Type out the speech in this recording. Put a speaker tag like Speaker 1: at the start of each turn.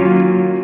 Speaker 1: Música